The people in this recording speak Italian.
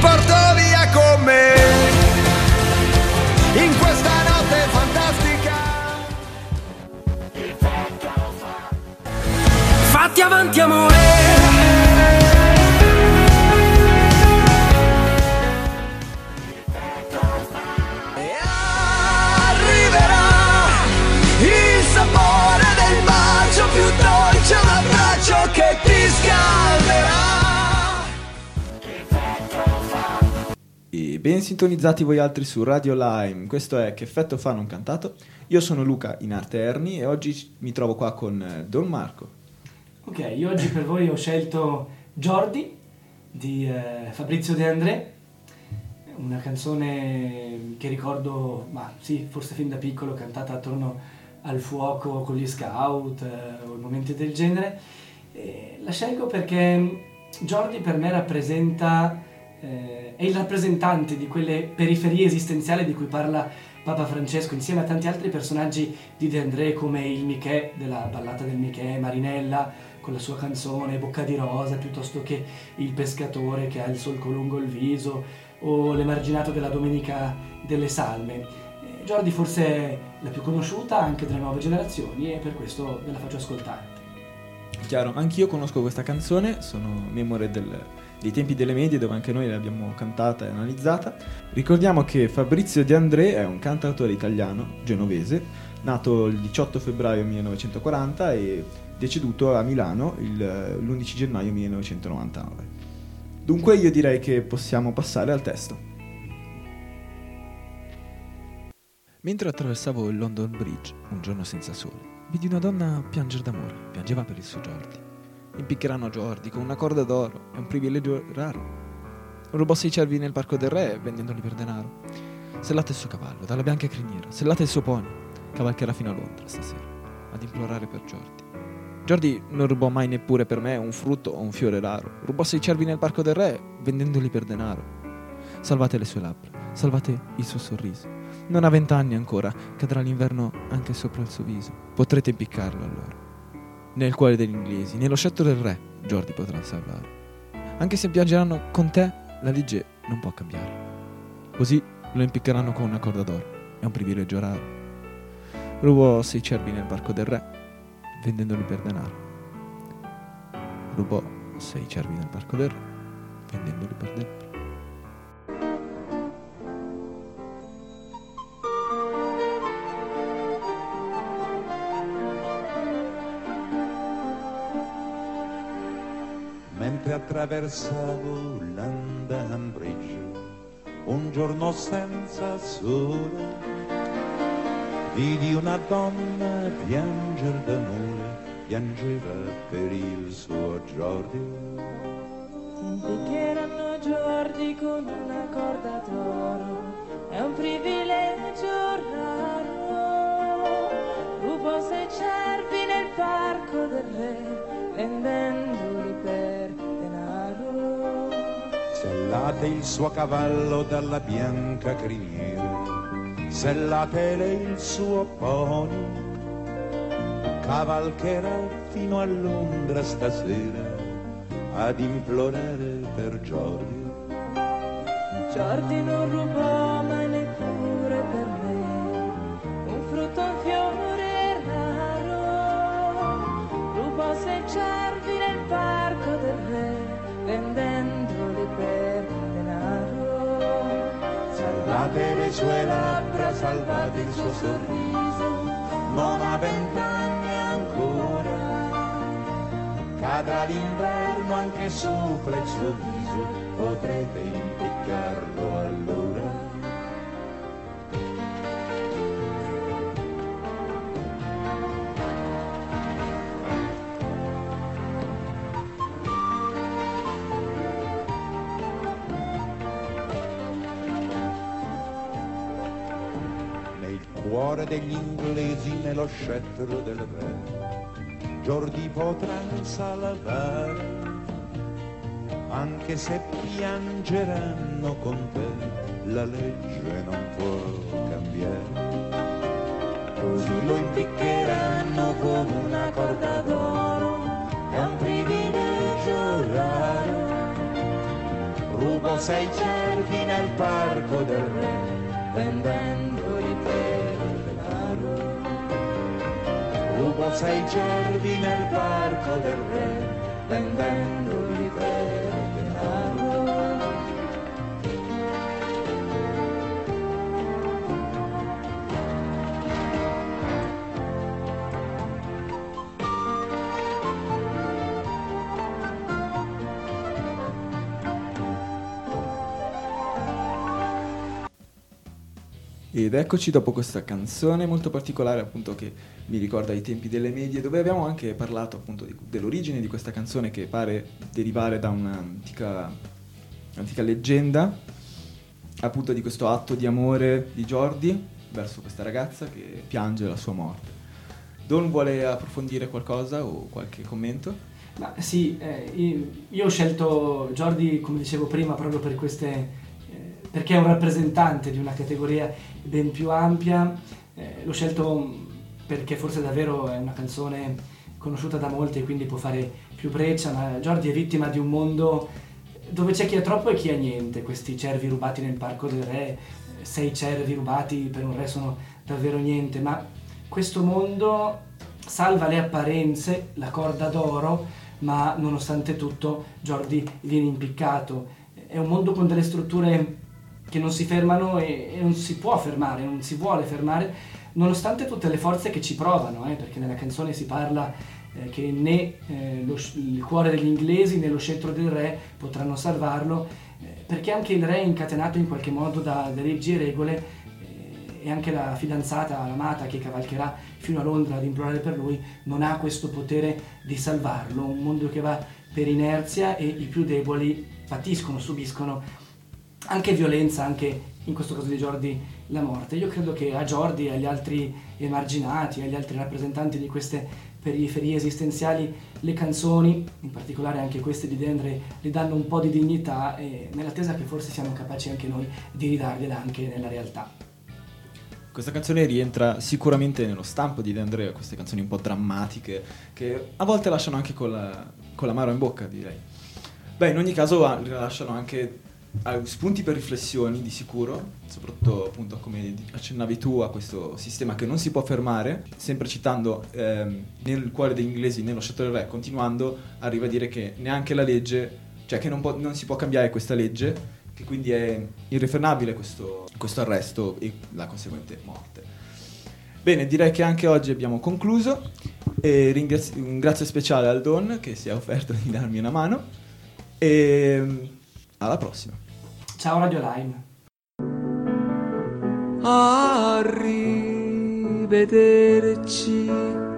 porto via con me in questa notte fantastica. Fatti avanti amore ben sintonizzati voi altri su Radio Lime, questo è Che effetto fa non cantato. Io sono Luca in arte Erni e oggi mi trovo qua con eh, Don Marco. Ok, io oggi per voi ho scelto Jordi di eh, Fabrizio De André, una canzone che ricordo, ma sì, forse fin da piccolo, cantata attorno al fuoco con gli scout eh, o momenti del genere. E la scelgo perché Jordi per me rappresenta, eh, è il rappresentante di quelle periferie esistenziali di cui parla Papa Francesco insieme a tanti altri personaggi di De André come il Michè della ballata del Michè, Marinella con la sua canzone Bocca di Rosa, piuttosto che il pescatore che ha il solco lungo il viso o l'emarginato della Domenica delle Salme. Eh, Jordi forse è la più conosciuta anche delle nuove generazioni e per questo ve la faccio ascoltare. Chiaro, anch'io conosco questa canzone, sono memore del- dei tempi delle medie dove anche noi l'abbiamo cantata e analizzata. Ricordiamo che Fabrizio De André è un cantautore italiano, genovese, nato il 18 febbraio 1940 e deceduto a Milano il- l'11 gennaio 1999. Dunque io direi che possiamo passare al testo. Mentre attraversavo il London Bridge, un giorno senza sole, vidi una donna piangere d'amore, piangeva per il suo Jordi. Impiccheranno Jordi con una corda d'oro, è un privilegio raro. Rubò sei cervi nel parco del re vendendoli per denaro. Sellate il suo cavallo, dalla bianca criniera, sellate il suo pony, cavalcherà fino a Londra stasera, ad implorare per Jordi. Jordi non rubò mai neppure per me un frutto o un fiore raro, rubò sei cervi nel parco del re vendendoli per denaro. Salvate le sue labbra, salvate il suo sorriso. Non ha vent'anni ancora, cadrà l'inverno anche sopra il suo viso. Potrete impiccarlo allora. Nel cuore degli inglesi, nello scettro del re, Jordi potrà salvare. Anche se piangeranno con te, la legge non può cambiare. Così lo impiccheranno con una corda d'oro. È un privilegio raro. Rubò sei cervi nel barco del re, vendendoli per denaro. Rubò sei cervi nel barco del re, vendendoli per denaro. Mentre attraversavo London Bridge un giorno senza sole vidi una donna pianger d'amore piangeva per il suo Giorgio Impiccheranno Giordi con una corda d'oro, è un privilegio raro. Rubo sei cervi nel parco del re, vendendoli sellate il suo cavallo dalla bianca criniera sellatele il suo pony cavalcherà fino a Londra stasera ad implorare per Giorgio. Giordi non rubò Le sue labbra, salvate il suo sorriso, non ha vent'anni ancora. Cadrà l'inverno anche sopra il suo viso, potrete impiccarlo cuore degli inglesi, nello scettro del re, Giordi potrà salvare, anche se piangeranno con te, la legge non può cambiare. Così lo impiccheranno con una corda d'oro, è un privilegio raro. Rubo sei cervi nel parco del re, vendendoli sei cervi nel parco del re, vendendoli per Ed eccoci dopo questa canzone molto particolare appunto che mi ricorda i tempi delle medie dove abbiamo anche parlato appunto di- dell'origine di questa canzone che pare derivare da un'antica antica leggenda appunto di questo atto di amore di Jordi verso questa ragazza che piange la sua morte. Don vuole approfondire qualcosa o qualche commento? Ma sì, eh, io, ho scelto Jordi, come dicevo prima, proprio per queste, eh, perché è un rappresentante di una categoria ben più ampia. Eh, l'ho scelto mh, perché forse davvero è una canzone conosciuta da molti e quindi può fare più breccia, ma Jordi è vittima di un mondo dove c'è chi ha troppo e chi ha niente. Questi cervi rubati nel parco del re, eh, sei cervi rubati per un re sono davvero niente, ma questo mondo salva le apparenze, la corda d'oro, ma nonostante tutto Jordi viene impiccato. È un mondo con delle strutture che non si fermano e, e non si può fermare, non si vuole fermare, nonostante tutte le forze che ci provano, eh, perché nella canzone si parla eh, che né eh, lo il cuore degli inglesi né lo scettro del re potranno salvarlo, eh, perché anche il re è incatenato in qualche modo da, da leggi e regole eh, e anche la fidanzata, l'amata che cavalcherà fino a Londra ad implorare per lui, non ha questo potere di salvarlo. Un mondo che va per inerzia e i più deboli patiscono, subiscono anche violenza, anche in questo caso di Jordi la morte. Io credo che a Jordi agli altri emarginati, agli altri rappresentanti di queste periferie esistenziali, le canzoni, in particolare anche queste di Dendre, le danno un po' di dignità e nell'attesa che forse siamo capaci anche noi di ridargliela anche nella realtà. Questa canzone rientra sicuramente nello stampo di De Andrea, queste canzoni un po' drammatiche che a volte lasciano anche con la, con l'amaro in bocca, direi. Beh, in ogni caso ah, rilasciano anche spunti per riflessioni di sicuro, soprattutto appunto come accennavi tu a questo sistema che non si può fermare, sempre citando ehm, nel cuore degli inglesi, nello del re, continuando arriva a dire che neanche la legge, cioè che non, può- non si può cambiare questa legge, che quindi è irrefrenabile questo, questo arresto e la conseguente morte. Bene, direi che anche oggi abbiamo concluso e ringrazi- un grazie speciale al Don che si è offerto di darmi una mano e alla prossima. Ciao Radio Lime. Arrivederci